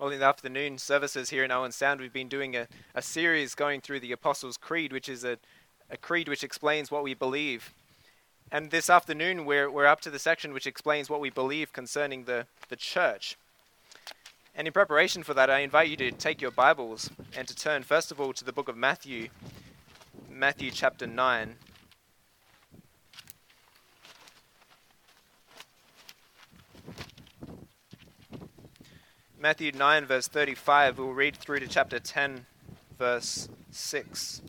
Well, in the afternoon services here in Owen Sound, we've been doing a, a series going through the Apostles' Creed, which is a, a creed which explains what we believe. And this afternoon, we're, we're up to the section which explains what we believe concerning the, the church. And in preparation for that, I invite you to take your Bibles and to turn, first of all, to the book of Matthew, Matthew chapter 9. Matthew 9, verse 35. We'll read through to chapter 10, verse 6.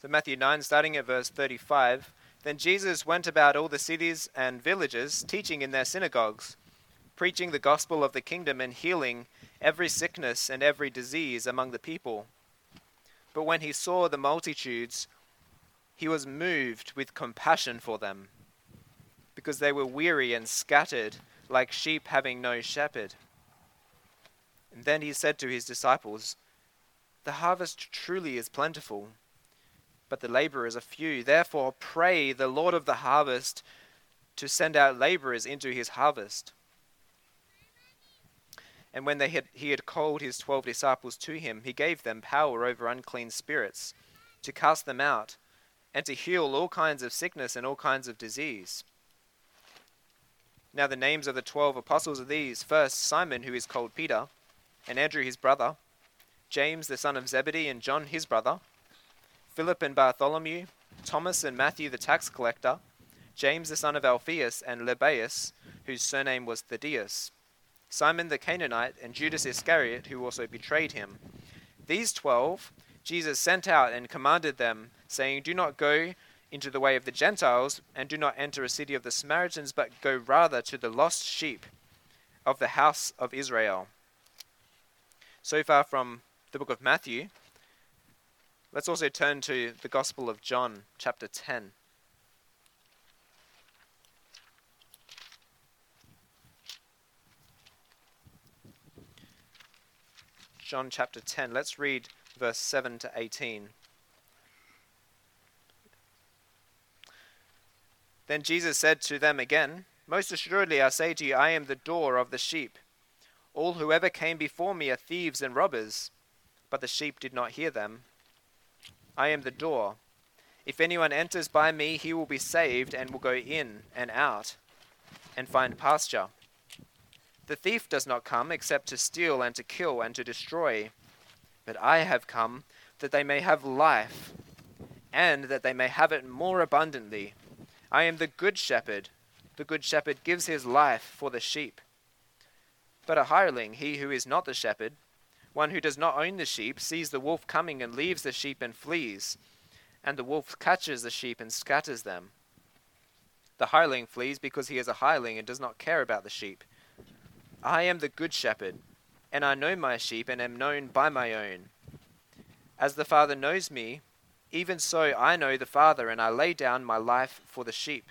So, Matthew 9, starting at verse 35. Then Jesus went about all the cities and villages, teaching in their synagogues, preaching the gospel of the kingdom and healing every sickness and every disease among the people. But when he saw the multitudes, he was moved with compassion for them, because they were weary and scattered like sheep having no shepherd. And then he said to his disciples, The harvest truly is plentiful, but the laborers are few. Therefore, pray the Lord of the harvest to send out laborers into his harvest. And when had, he had called his twelve disciples to him, he gave them power over unclean spirits, to cast them out, and to heal all kinds of sickness and all kinds of disease. Now the names of the twelve apostles are these first, Simon, who is called Peter, and Andrew his brother, James the son of Zebedee, and John his brother, Philip and Bartholomew, Thomas and Matthew the tax collector, James the son of Alphaeus, and Lebbaeus, whose surname was Thaddeus, Simon the Canaanite, and Judas Iscariot, who also betrayed him. These twelve Jesus sent out and commanded them, saying, Do not go into the way of the Gentiles, and do not enter a city of the Samaritans, but go rather to the lost sheep of the house of Israel. So far from the book of Matthew, let's also turn to the Gospel of John, chapter 10. John chapter 10. Let's read verse 7 to 18. Then Jesus said to them again, Most assuredly I say to you, I am the door of the sheep. All who ever came before me are thieves and robbers, but the sheep did not hear them. I am the door. If anyone enters by me, he will be saved and will go in and out and find pasture. The thief does not come except to steal and to kill and to destroy. But I have come that they may have life, and that they may have it more abundantly. I am the good shepherd. The good shepherd gives his life for the sheep. But a hireling, he who is not the shepherd, one who does not own the sheep, sees the wolf coming and leaves the sheep and flees. And the wolf catches the sheep and scatters them. The hireling flees because he is a hireling and does not care about the sheep. I am the good shepherd, and I know my sheep and am known by my own. As the Father knows me, even so I know the Father, and I lay down my life for the sheep.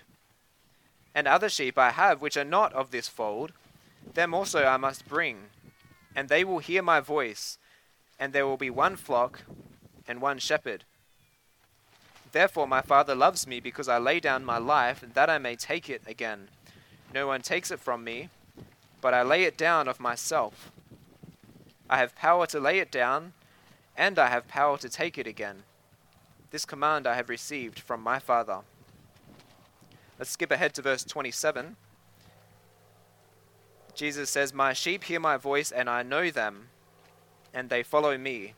And other sheep I have which are not of this fold, them also I must bring, and they will hear my voice, and there will be one flock and one shepherd. Therefore my Father loves me, because I lay down my life, and that I may take it again. No one takes it from me, but I lay it down of myself. I have power to lay it down, and I have power to take it again. This command I have received from my Father. Let's skip ahead to verse 27. Jesus says, My sheep hear my voice, and I know them, and they follow me.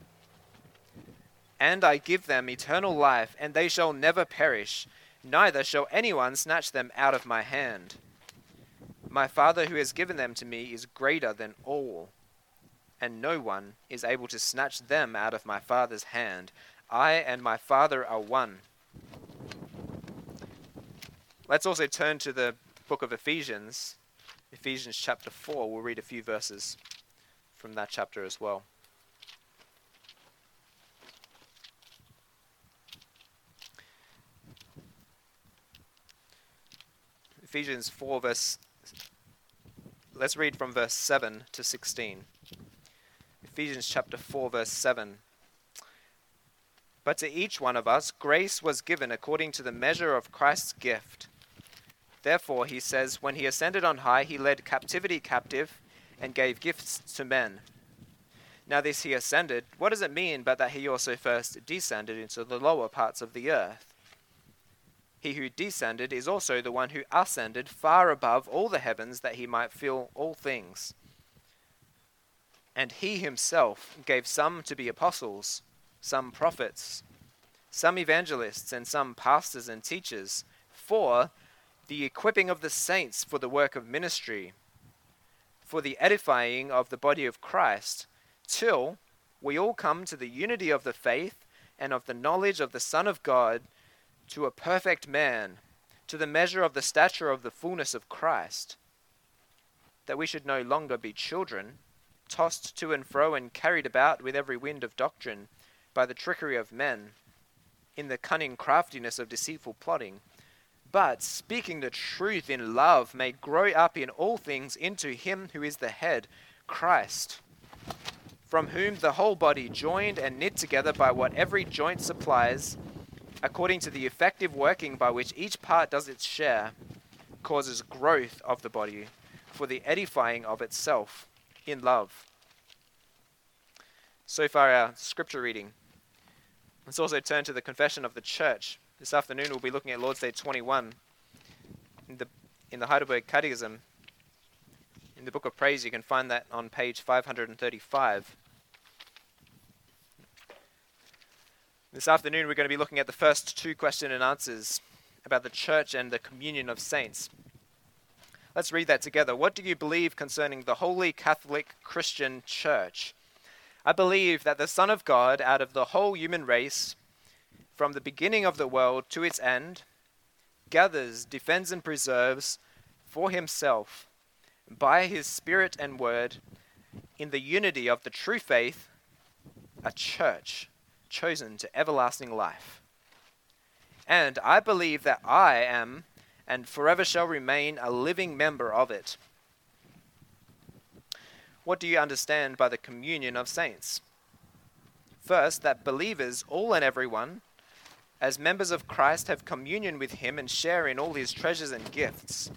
And I give them eternal life, and they shall never perish, neither shall anyone snatch them out of my hand. My Father who has given them to me is greater than all, and no one is able to snatch them out of my Father's hand. I and my Father are one. Let's also turn to the book of Ephesians, Ephesians chapter 4. We'll read a few verses from that chapter as well. Ephesians 4, verse. Let's read from verse 7 to 16. Ephesians chapter 4, verse 7. But to each one of us, grace was given according to the measure of Christ's gift. Therefore, he says, when he ascended on high, he led captivity captive and gave gifts to men. Now, this he ascended, what does it mean but that he also first descended into the lower parts of the earth? He who descended is also the one who ascended far above all the heavens that he might fill all things. And he himself gave some to be apostles, some prophets, some evangelists, and some pastors and teachers, for the equipping of the saints for the work of ministry, for the edifying of the body of Christ till we all come to the unity of the faith and of the knowledge of the Son of God, to a perfect man, to the measure of the stature of the fullness of Christ, that we should no longer be children, tossed to and fro and carried about with every wind of doctrine by the trickery of men, in the cunning craftiness of deceitful plotting, but speaking the truth in love may grow up in all things into him who is the head, Christ from whom the whole body, joined and knit together by what every joint supplies, according to the effective working by which each part does its share, causes growth of the body for the edifying of itself in love. So far, our scripture reading. Let's also turn to the confession of the church. This afternoon, we'll be looking at Lord's Day 21 in the, in the Heidelberg Catechism. In the Book of Praise, you can find that on page 535. This afternoon, we're going to be looking at the first two question and answers about the church and the communion of saints. Let's read that together. What do you believe concerning the Holy Catholic Christian Church? I believe that the Son of God, out of the whole human race, from the beginning of the world to its end, gathers, defends, and preserves for himself, by his Spirit and Word, in the unity of the true faith, a church chosen to everlasting life. And I believe that I am and forever shall remain a living member of it. What do you understand by the communion of saints? First, that believers, all and everyone, as members of Christ, have communion with Him and share in all His treasures and gifts.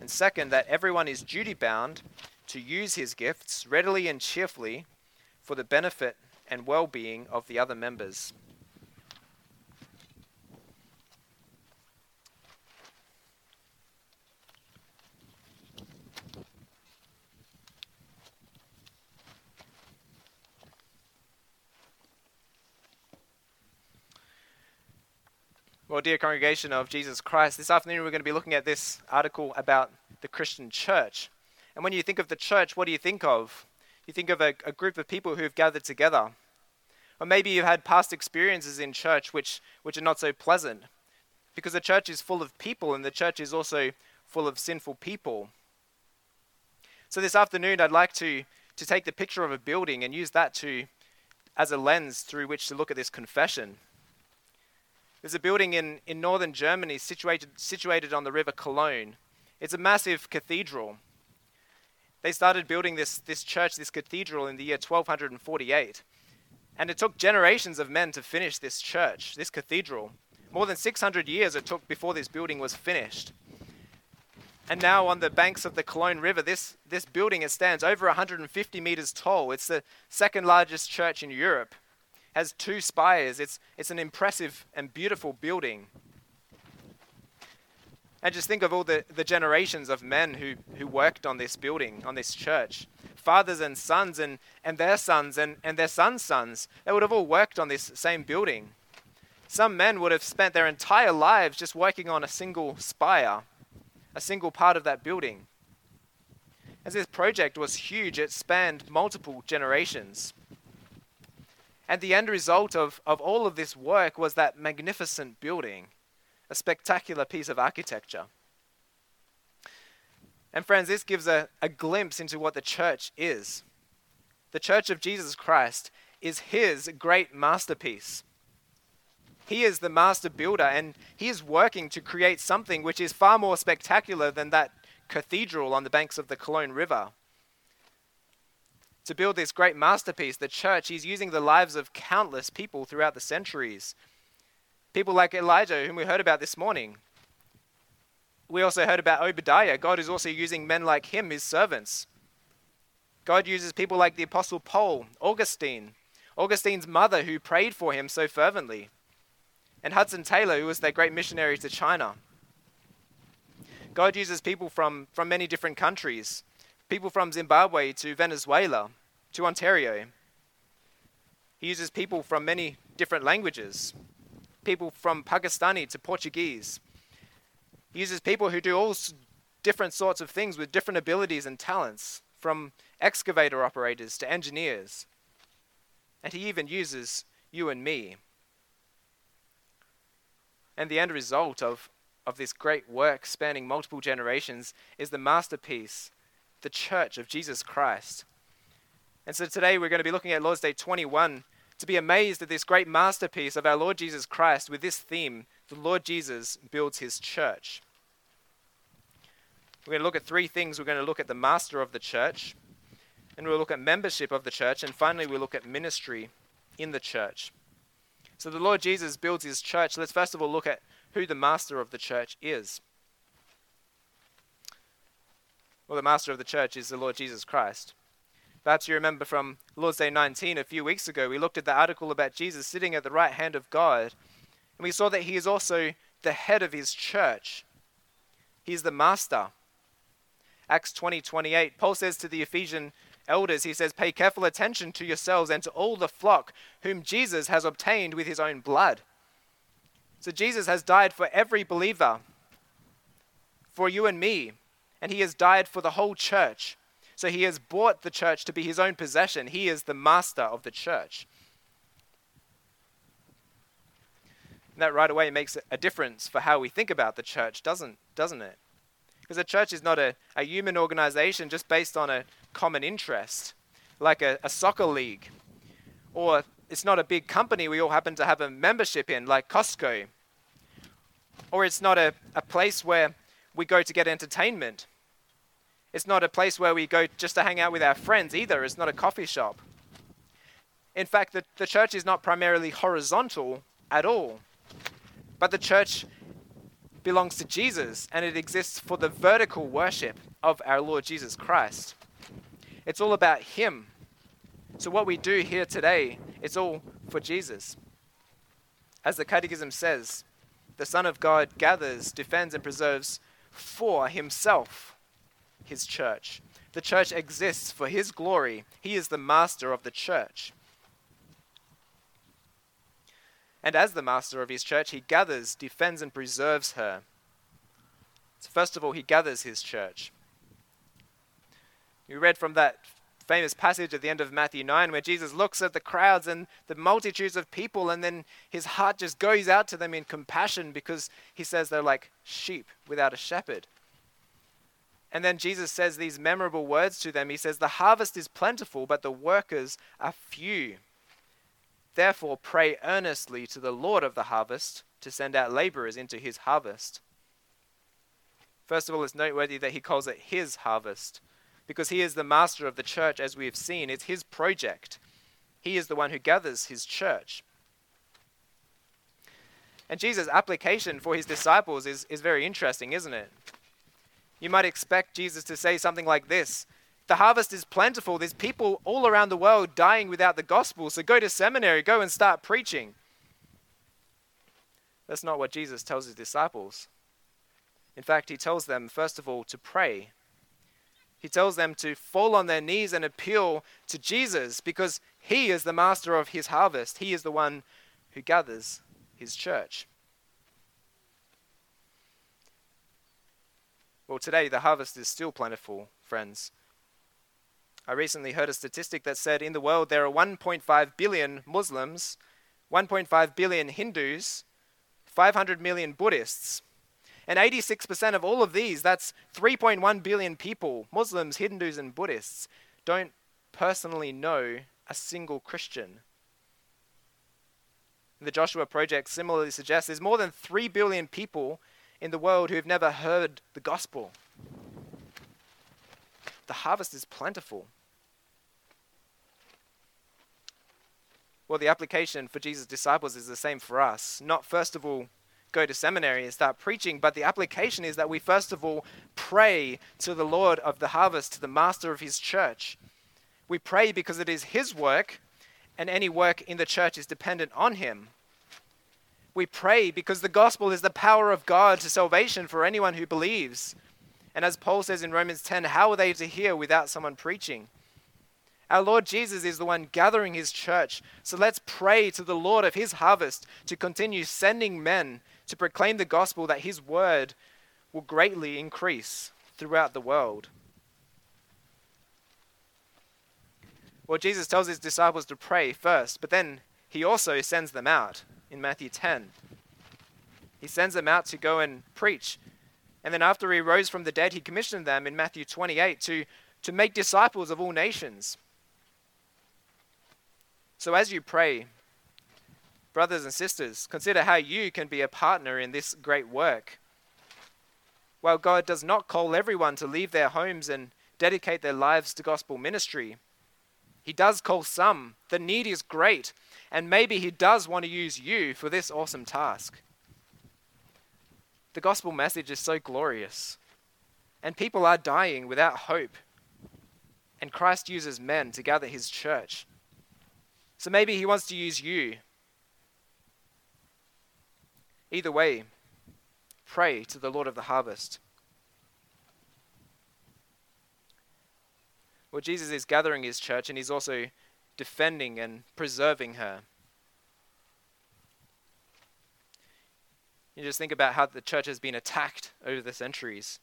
And second, that everyone is duty bound to use His gifts readily and cheerfully for the benefit and well being of the other members. Well, dear congregation of Jesus Christ, this afternoon we're going to be looking at this article about the Christian church. And when you think of the church, what do you think of? You think of a, a group of people who have gathered together or maybe you've had past experiences in church which, which are not so pleasant. Because the church is full of people and the church is also full of sinful people. So this afternoon, I'd like to, to take the picture of a building and use that to, as a lens through which to look at this confession. There's a building in, in northern Germany situated, situated on the river Cologne. It's a massive cathedral. They started building this, this church, this cathedral, in the year 1248. And it took generations of men to finish this church, this cathedral. More than 600 years it took before this building was finished. And now, on the banks of the Cologne River, this, this building it stands over 150 meters tall. It's the second largest church in Europe. Has two spires. It's, it's an impressive and beautiful building. And just think of all the, the generations of men who, who worked on this building, on this church fathers and sons and, and their sons and, and their sons' sons. They would have all worked on this same building. Some men would have spent their entire lives just working on a single spire, a single part of that building. As this project was huge, it spanned multiple generations. And the end result of, of all of this work was that magnificent building, a spectacular piece of architecture. And friends, this gives a, a glimpse into what the church is. The church of Jesus Christ is his great masterpiece. He is the master builder, and he is working to create something which is far more spectacular than that cathedral on the banks of the Cologne River. To build this great masterpiece, the church, he's using the lives of countless people throughout the centuries. People like Elijah, whom we heard about this morning, we also heard about Obadiah. God is also using men like him, his servants. God uses people like the Apostle Paul, Augustine, Augustine's mother who prayed for him so fervently, and Hudson Taylor, who was their great missionary to China. God uses people from, from many different countries, people from Zimbabwe to Venezuela to Ontario. He uses people from many different languages, people from Pakistani to Portuguese. He uses people who do all different sorts of things with different abilities and talents, from excavator operators to engineers. And he even uses you and me. And the end result of, of this great work spanning multiple generations is the masterpiece, the church of Jesus Christ. And so today we're going to be looking at Lord's Day 21 to be amazed at this great masterpiece of our Lord Jesus Christ with this theme the Lord Jesus builds his church. We're going to look at three things. We're going to look at the master of the church, and we'll look at membership of the church, and finally, we'll look at ministry in the church. So, the Lord Jesus builds his church. Let's first of all look at who the master of the church is. Well, the master of the church is the Lord Jesus Christ. Perhaps you remember from Lord's Day 19 a few weeks ago, we looked at the article about Jesus sitting at the right hand of God, and we saw that he is also the head of his church. He's the master. Acts 20 28, Paul says to the Ephesian elders, he says, Pay careful attention to yourselves and to all the flock whom Jesus has obtained with his own blood. So Jesus has died for every believer, for you and me, and he has died for the whole church. So he has bought the church to be his own possession. He is the master of the church. And that right away makes a difference for how we think about the church, doesn't, doesn't it? Because a church is not a, a human organization just based on a common interest, like a, a soccer league. Or it's not a big company we all happen to have a membership in, like Costco. Or it's not a, a place where we go to get entertainment. It's not a place where we go just to hang out with our friends either. It's not a coffee shop. In fact, the, the church is not primarily horizontal at all. But the church belongs to Jesus and it exists for the vertical worship of our Lord Jesus Christ. It's all about Him. So, what we do here today, it's all for Jesus. As the Catechism says, the Son of God gathers, defends, and preserves for Himself His church. The church exists for His glory. He is the master of the church. And as the master of his church, he gathers, defends, and preserves her. So, first of all, he gathers his church. We read from that famous passage at the end of Matthew 9 where Jesus looks at the crowds and the multitudes of people, and then his heart just goes out to them in compassion because he says they're like sheep without a shepherd. And then Jesus says these memorable words to them. He says, The harvest is plentiful, but the workers are few. Therefore, pray earnestly to the Lord of the harvest to send out laborers into his harvest. First of all, it's noteworthy that he calls it his harvest because he is the master of the church, as we have seen. It's his project. He is the one who gathers his church. And Jesus' application for his disciples is, is very interesting, isn't it? You might expect Jesus to say something like this the harvest is plentiful. There's people all around the world dying without the gospel. So go to seminary, go and start preaching. That's not what Jesus tells his disciples. In fact, he tells them, first of all, to pray. He tells them to fall on their knees and appeal to Jesus because he is the master of his harvest. He is the one who gathers his church. Well, today the harvest is still plentiful, friends. I recently heard a statistic that said in the world there are 1.5 billion Muslims, 1.5 billion Hindus, 500 million Buddhists. And 86% of all of these, that's 3.1 billion people, Muslims, Hindus, and Buddhists, don't personally know a single Christian. The Joshua Project similarly suggests there's more than 3 billion people in the world who have never heard the gospel the harvest is plentiful. Well, the application for Jesus' disciples is the same for us. Not, first of all, go to seminary and start preaching, but the application is that we, first of all, pray to the Lord of the harvest, to the master of his church, We pray because it is His work, and any work in the church is dependent on Him. We pray because the gospel is the power of God to salvation for anyone who believes. And as Paul says in Romans 10, how are they to hear without someone preaching? Our Lord Jesus is the one gathering his church. So let's pray to the Lord of his harvest to continue sending men to proclaim the gospel that his word will greatly increase throughout the world. Well, Jesus tells his disciples to pray first, but then he also sends them out in Matthew 10. He sends them out to go and preach. And then after he rose from the dead, he commissioned them in Matthew 28 to, to make disciples of all nations. So as you pray, brothers and sisters, consider how you can be a partner in this great work. While God does not call everyone to leave their homes and dedicate their lives to gospel ministry, He does call some. The need is great, and maybe He does want to use you for this awesome task. The gospel message is so glorious, and people are dying without hope, and Christ uses men to gather His church. So maybe He wants to use you. Either way, pray to the Lord of the harvest. Well, Jesus is gathering his church and he's also defending and preserving her. You just think about how the church has been attacked over the centuries.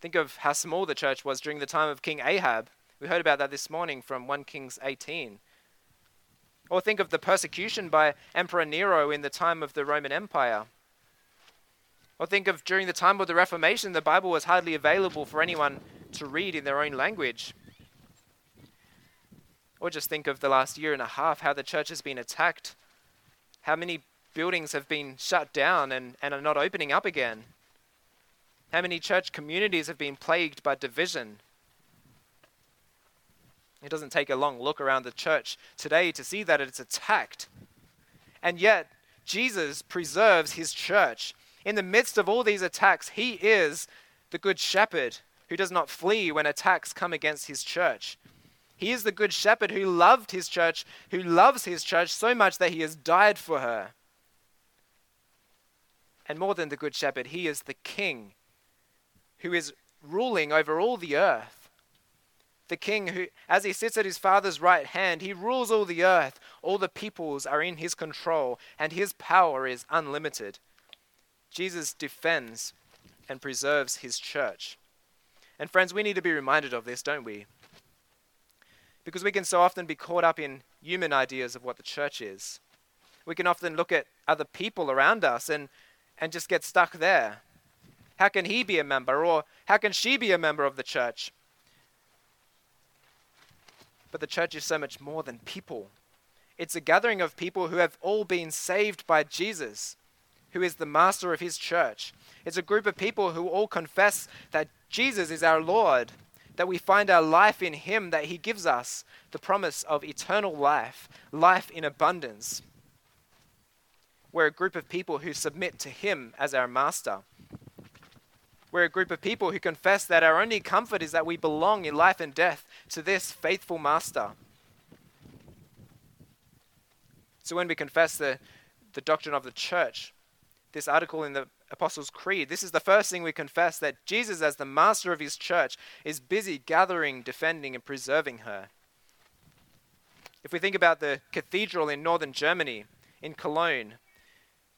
Think of how small the church was during the time of King Ahab. We heard about that this morning from 1 Kings 18. Or think of the persecution by Emperor Nero in the time of the Roman Empire. Or think of during the time of the Reformation, the Bible was hardly available for anyone to read in their own language. Or just think of the last year and a half, how the church has been attacked, how many buildings have been shut down and, and are not opening up again, how many church communities have been plagued by division. It doesn't take a long look around the church today to see that it's attacked. And yet, Jesus preserves his church. In the midst of all these attacks, he is the good shepherd who does not flee when attacks come against his church. He is the good shepherd who loved his church, who loves his church so much that he has died for her. And more than the good shepherd, he is the king who is ruling over all the earth. The king who, as he sits at his father's right hand, he rules all the earth. All the peoples are in his control, and his power is unlimited. Jesus defends and preserves his church. And friends, we need to be reminded of this, don't we? Because we can so often be caught up in human ideas of what the church is. We can often look at other people around us and, and just get stuck there. How can he be a member? Or how can she be a member of the church? But the church is so much more than people. It's a gathering of people who have all been saved by Jesus who is the master of his church. It's a group of people who all confess that Jesus is our Lord, that we find our life in him, that he gives us the promise of eternal life, life in abundance. We're a group of people who submit to him as our master. We're a group of people who confess that our only comfort is that we belong in life and death to this faithful master. So when we confess the, the doctrine of the church, this article in the Apostles' Creed, this is the first thing we confess that Jesus, as the master of his church, is busy gathering, defending, and preserving her. If we think about the cathedral in northern Germany, in Cologne,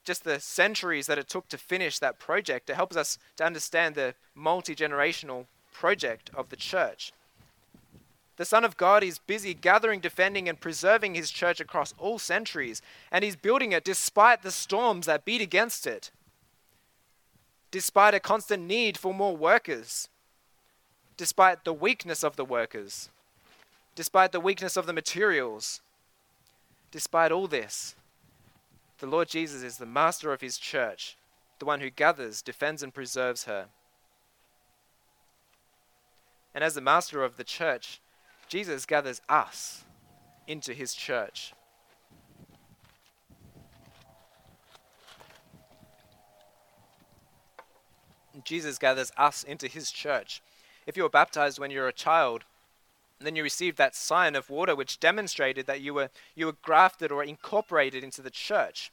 just the centuries that it took to finish that project, it helps us to understand the multi generational project of the church. The Son of God is busy gathering, defending, and preserving his church across all centuries, and he's building it despite the storms that beat against it, despite a constant need for more workers, despite the weakness of the workers, despite the weakness of the materials. Despite all this, the Lord Jesus is the master of his church, the one who gathers, defends, and preserves her. And as the master of the church, Jesus gathers us into his church. Jesus gathers us into his church. If you were baptized when you were a child, then you received that sign of water which demonstrated that you were, you were grafted or incorporated into the church.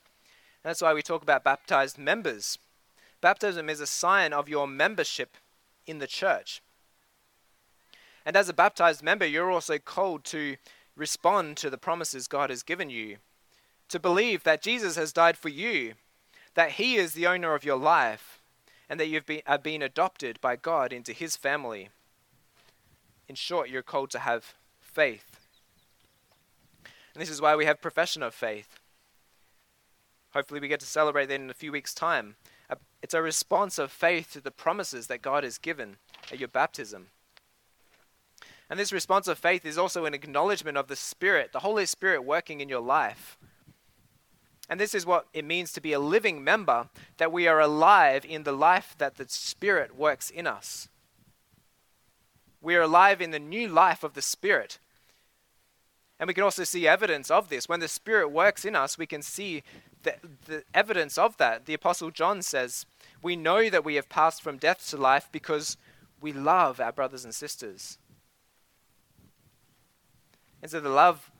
That's why we talk about baptized members. Baptism is a sign of your membership in the church. And as a baptized member, you're also called to respond to the promises God has given you, to believe that Jesus has died for you, that He is the owner of your life, and that you've been, are being adopted by God into His family. In short, you're called to have faith. And this is why we have profession of faith. Hopefully, we get to celebrate that in a few weeks' time. Uh, it's a response of faith to the promises that God has given at your baptism. And this response of faith is also an acknowledgement of the Spirit, the Holy Spirit working in your life. And this is what it means to be a living member, that we are alive in the life that the Spirit works in us. We are alive in the new life of the Spirit. And we can also see evidence of this. When the Spirit works in us, we can see the, the evidence of that. The Apostle John says, We know that we have passed from death to life because we love our brothers and sisters. And so the love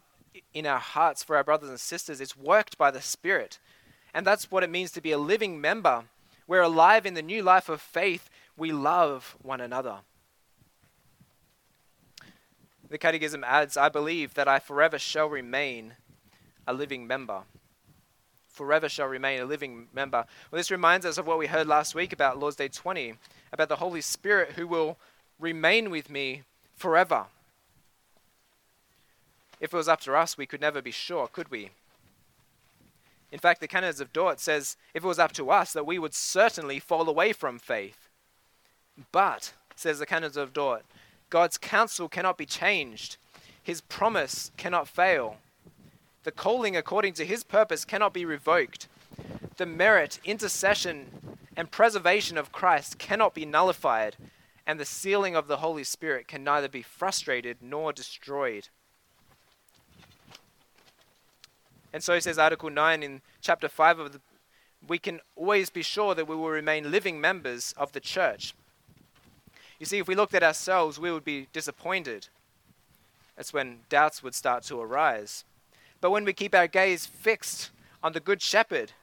in our hearts for our brothers and sisters is worked by the Spirit. And that's what it means to be a living member. We're alive in the new life of faith. We love one another. The Catechism adds, I believe that I forever shall remain a living member. Forever shall remain a living member. Well, this reminds us of what we heard last week about Lord's Day 20, about the Holy Spirit who will remain with me forever. If it was up to us, we could never be sure, could we? In fact, the Canons of Dort says if it was up to us, that we would certainly fall away from faith. But, says the Canons of Dort, God's counsel cannot be changed. His promise cannot fail. The calling according to his purpose cannot be revoked. The merit, intercession, and preservation of Christ cannot be nullified, and the sealing of the Holy Spirit can neither be frustrated nor destroyed. And so he says Article 9 in chapter 5 of the we can always be sure that we will remain living members of the church. You see, if we looked at ourselves, we would be disappointed. That's when doubts would start to arise. But when we keep our gaze fixed on the Good Shepherd,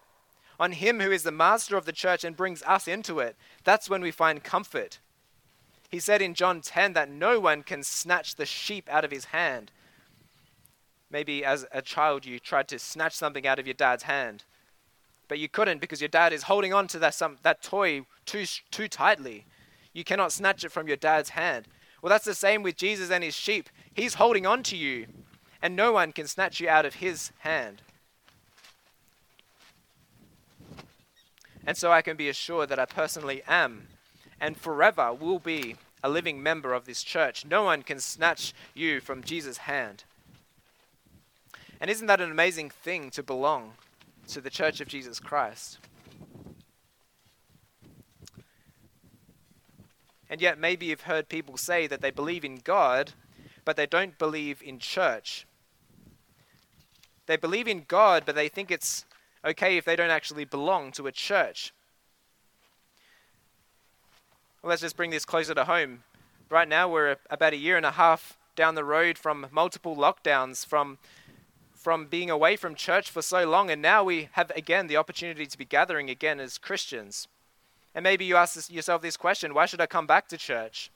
on Him who is the master of the church and brings us into it, that's when we find comfort. He said in John 10 that no one can snatch the sheep out of his hand. Maybe as a child you tried to snatch something out of your dad's hand, but you couldn't because your dad is holding on to that, some, that toy too, too tightly. You cannot snatch it from your dad's hand. Well, that's the same with Jesus and his sheep. He's holding on to you, and no one can snatch you out of his hand. And so I can be assured that I personally am and forever will be a living member of this church. No one can snatch you from Jesus' hand. And isn't that an amazing thing to belong to the Church of Jesus Christ? And yet, maybe you've heard people say that they believe in God, but they don't believe in church. They believe in God, but they think it's okay if they don't actually belong to a church. Well, let's just bring this closer to home. Right now, we're about a year and a half down the road from multiple lockdowns, from from being away from church for so long, and now we have again the opportunity to be gathering again as Christians. And maybe you ask yourself this question why should I come back to church?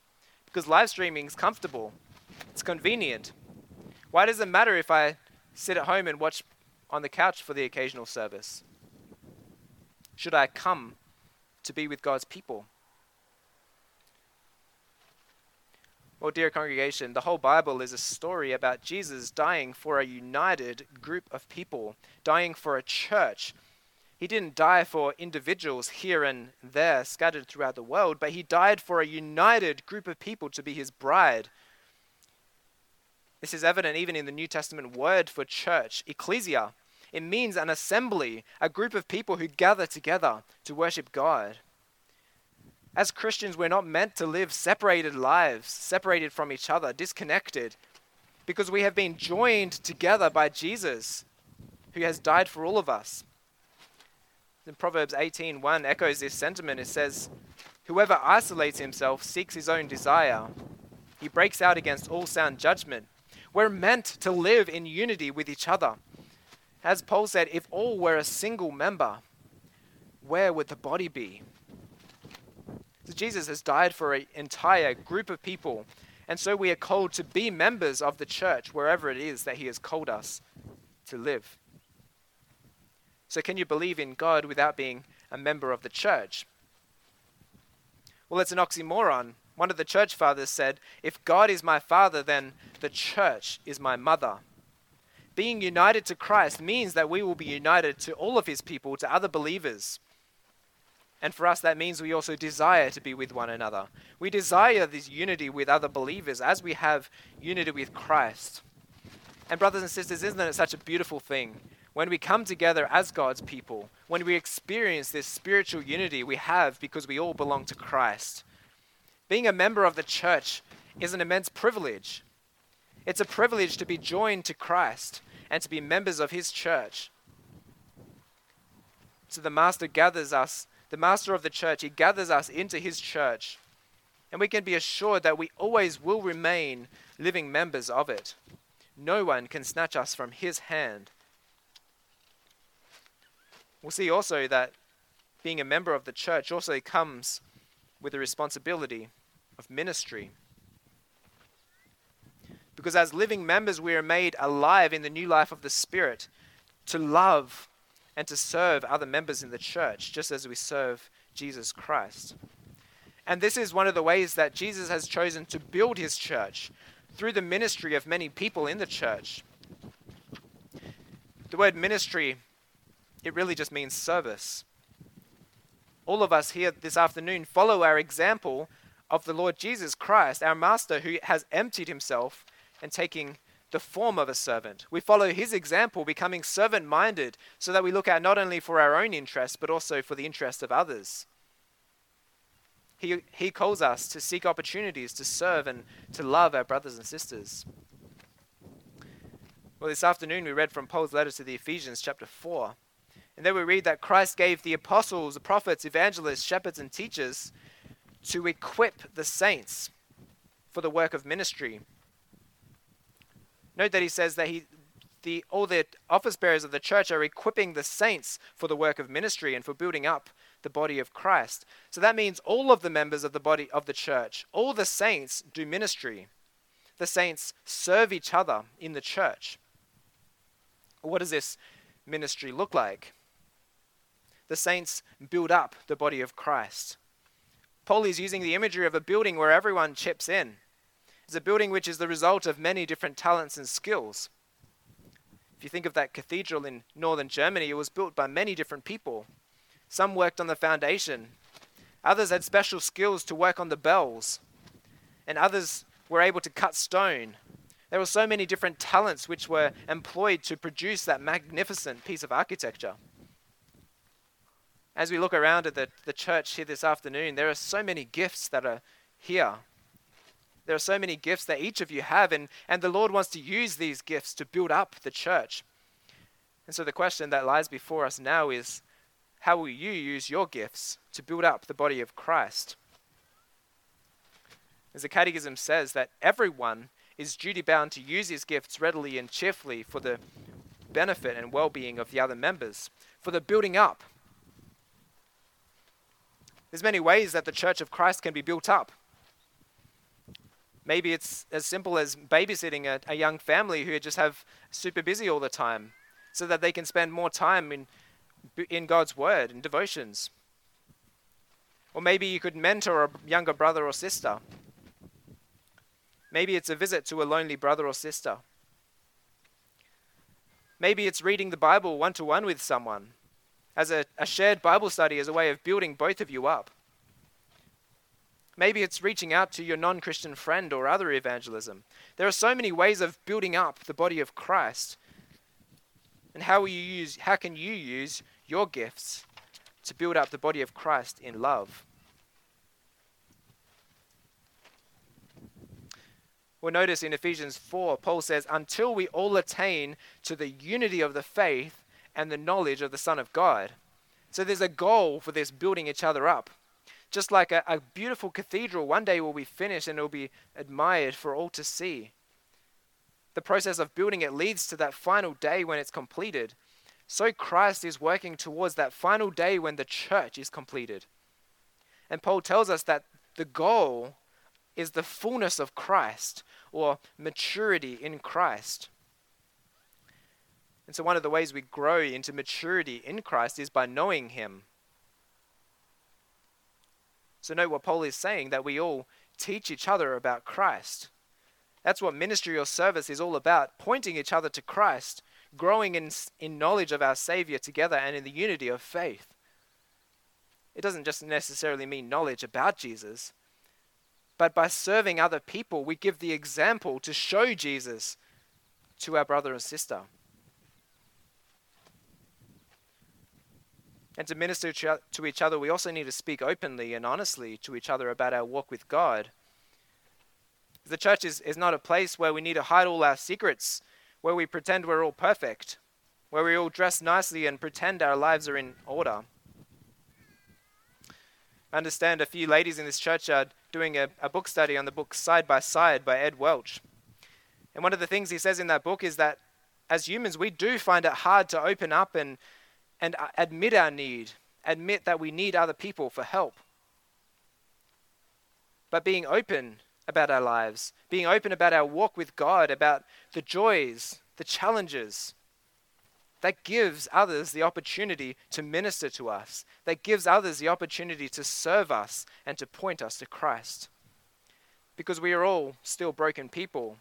Because live streaming is comfortable, it's convenient. Why does it matter if I sit at home and watch on the couch for the occasional service? Should I come to be with God's people? Well, dear congregation, the whole Bible is a story about Jesus dying for a united group of people, dying for a church. He didn't die for individuals here and there scattered throughout the world, but he died for a united group of people to be his bride. This is evident even in the New Testament word for church, ecclesia. It means an assembly, a group of people who gather together to worship God. As Christians, we're not meant to live separated lives, separated from each other, disconnected, because we have been joined together by Jesus, who has died for all of us. In Proverbs 18:1 echoes this sentiment. It says, "Whoever isolates himself seeks his own desire, He breaks out against all sound judgment. We're meant to live in unity with each other. As Paul said, if all were a single member, where would the body be? Jesus has died for an entire group of people, and so we are called to be members of the church wherever it is that He has called us to live. So, can you believe in God without being a member of the church? Well, it's an oxymoron. One of the church fathers said, If God is my father, then the church is my mother. Being united to Christ means that we will be united to all of his people, to other believers. And for us, that means we also desire to be with one another. We desire this unity with other believers as we have unity with Christ. And, brothers and sisters, isn't it such a beautiful thing when we come together as God's people, when we experience this spiritual unity we have because we all belong to Christ? Being a member of the church is an immense privilege. It's a privilege to be joined to Christ and to be members of his church. So the Master gathers us the master of the church, he gathers us into his church. And we can be assured that we always will remain living members of it. No one can snatch us from his hand. We'll see also that being a member of the church also comes with the responsibility of ministry. Because as living members, we are made alive in the new life of the Spirit to love and to serve other members in the church, just as we serve Jesus Christ. And this is one of the ways that Jesus has chosen to build his church through the ministry of many people in the church. The word ministry, it really just means service. All of us here this afternoon follow our example of the Lord Jesus Christ, our Master, who has emptied himself and taking the form of a servant. We follow his example, becoming servant minded, so that we look out not only for our own interests, but also for the interests of others. He, he calls us to seek opportunities to serve and to love our brothers and sisters. Well, this afternoon we read from Paul's letter to the Ephesians, chapter 4. And there we read that Christ gave the apostles, the prophets, evangelists, shepherds, and teachers to equip the saints for the work of ministry Note that he says that he, the, all the office bearers of the church are equipping the saints for the work of ministry and for building up the body of Christ. So that means all of the members of the body of the church, all the saints do ministry. The saints serve each other in the church. What does this ministry look like? The saints build up the body of Christ. Paul is using the imagery of a building where everyone chips in is a building which is the result of many different talents and skills. If you think of that cathedral in northern Germany, it was built by many different people. Some worked on the foundation, others had special skills to work on the bells, and others were able to cut stone. There were so many different talents which were employed to produce that magnificent piece of architecture. As we look around at the, the church here this afternoon, there are so many gifts that are here there are so many gifts that each of you have, and, and the Lord wants to use these gifts to build up the church. And so the question that lies before us now is how will you use your gifts to build up the body of Christ? As the Catechism says, that everyone is duty bound to use his gifts readily and cheerfully for the benefit and well being of the other members, for the building up. There's many ways that the church of Christ can be built up. Maybe it's as simple as babysitting a, a young family who just have super busy all the time so that they can spend more time in, in God's Word and devotions. Or maybe you could mentor a younger brother or sister. Maybe it's a visit to a lonely brother or sister. Maybe it's reading the Bible one to one with someone as a, a shared Bible study as a way of building both of you up. Maybe it's reaching out to your non Christian friend or other evangelism. There are so many ways of building up the body of Christ. And how, will you use, how can you use your gifts to build up the body of Christ in love? Well, notice in Ephesians 4, Paul says, Until we all attain to the unity of the faith and the knowledge of the Son of God. So there's a goal for this building each other up. Just like a, a beautiful cathedral one day will be finished and it will be admired for all to see. The process of building it leads to that final day when it's completed. So Christ is working towards that final day when the church is completed. And Paul tells us that the goal is the fullness of Christ or maturity in Christ. And so, one of the ways we grow into maturity in Christ is by knowing Him. So, note what Paul is saying that we all teach each other about Christ. That's what ministry or service is all about pointing each other to Christ, growing in, in knowledge of our Savior together and in the unity of faith. It doesn't just necessarily mean knowledge about Jesus, but by serving other people, we give the example to show Jesus to our brother and sister. And to minister to each other, we also need to speak openly and honestly to each other about our walk with God. The church is, is not a place where we need to hide all our secrets, where we pretend we're all perfect, where we all dress nicely and pretend our lives are in order. I understand a few ladies in this church are doing a, a book study on the book Side by Side by Ed Welch. And one of the things he says in that book is that as humans, we do find it hard to open up and, and admit our need, admit that we need other people for help. But being open about our lives, being open about our walk with God, about the joys, the challenges, that gives others the opportunity to minister to us, that gives others the opportunity to serve us and to point us to Christ. Because we are all still broken people.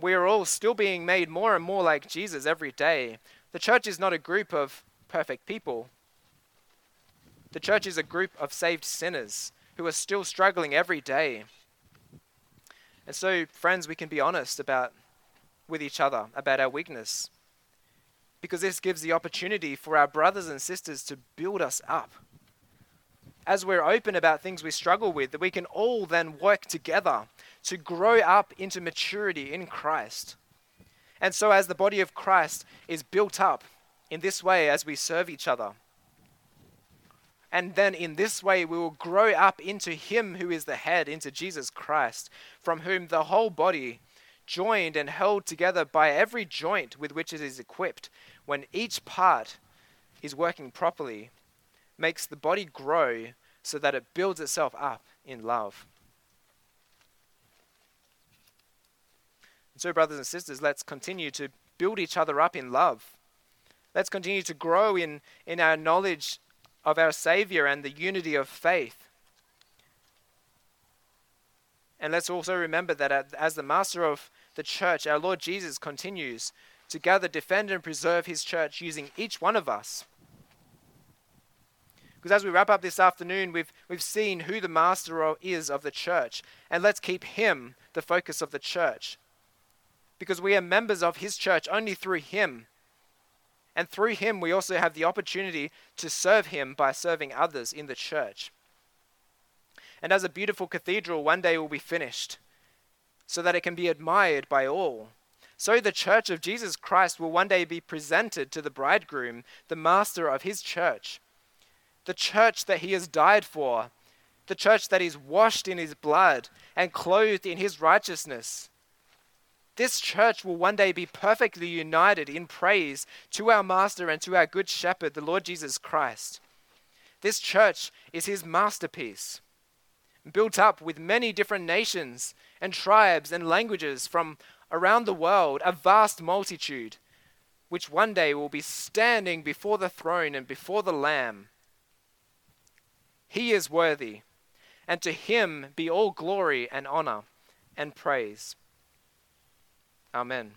We are all still being made more and more like Jesus every day. The church is not a group of perfect people. The church is a group of saved sinners who are still struggling every day. And so, friends, we can be honest about with each other about our weakness because this gives the opportunity for our brothers and sisters to build us up. As we're open about things we struggle with, that we can all then work together to grow up into maturity in Christ. And so, as the body of Christ is built up in this way as we serve each other, and then in this way we will grow up into Him who is the head, into Jesus Christ, from whom the whole body, joined and held together by every joint with which it is equipped, when each part is working properly, makes the body grow so that it builds itself up in love. And so, brothers and sisters, let's continue to build each other up in love. Let's continue to grow in, in our knowledge of our Savior and the unity of faith. And let's also remember that as the master of the church, our Lord Jesus continues to gather, defend, and preserve his church using each one of us. Because as we wrap up this afternoon, we've, we've seen who the master is of the church, and let's keep him the focus of the church. Because we are members of his church only through him. And through him, we also have the opportunity to serve him by serving others in the church. And as a beautiful cathedral one day will be finished, so that it can be admired by all. So the church of Jesus Christ will one day be presented to the bridegroom, the master of his church. The church that he has died for, the church that is washed in his blood and clothed in his righteousness. This church will one day be perfectly united in praise to our Master and to our Good Shepherd, the Lord Jesus Christ. This church is his masterpiece, built up with many different nations and tribes and languages from around the world, a vast multitude, which one day will be standing before the throne and before the Lamb. He is worthy, and to him be all glory and honor and praise. Amen.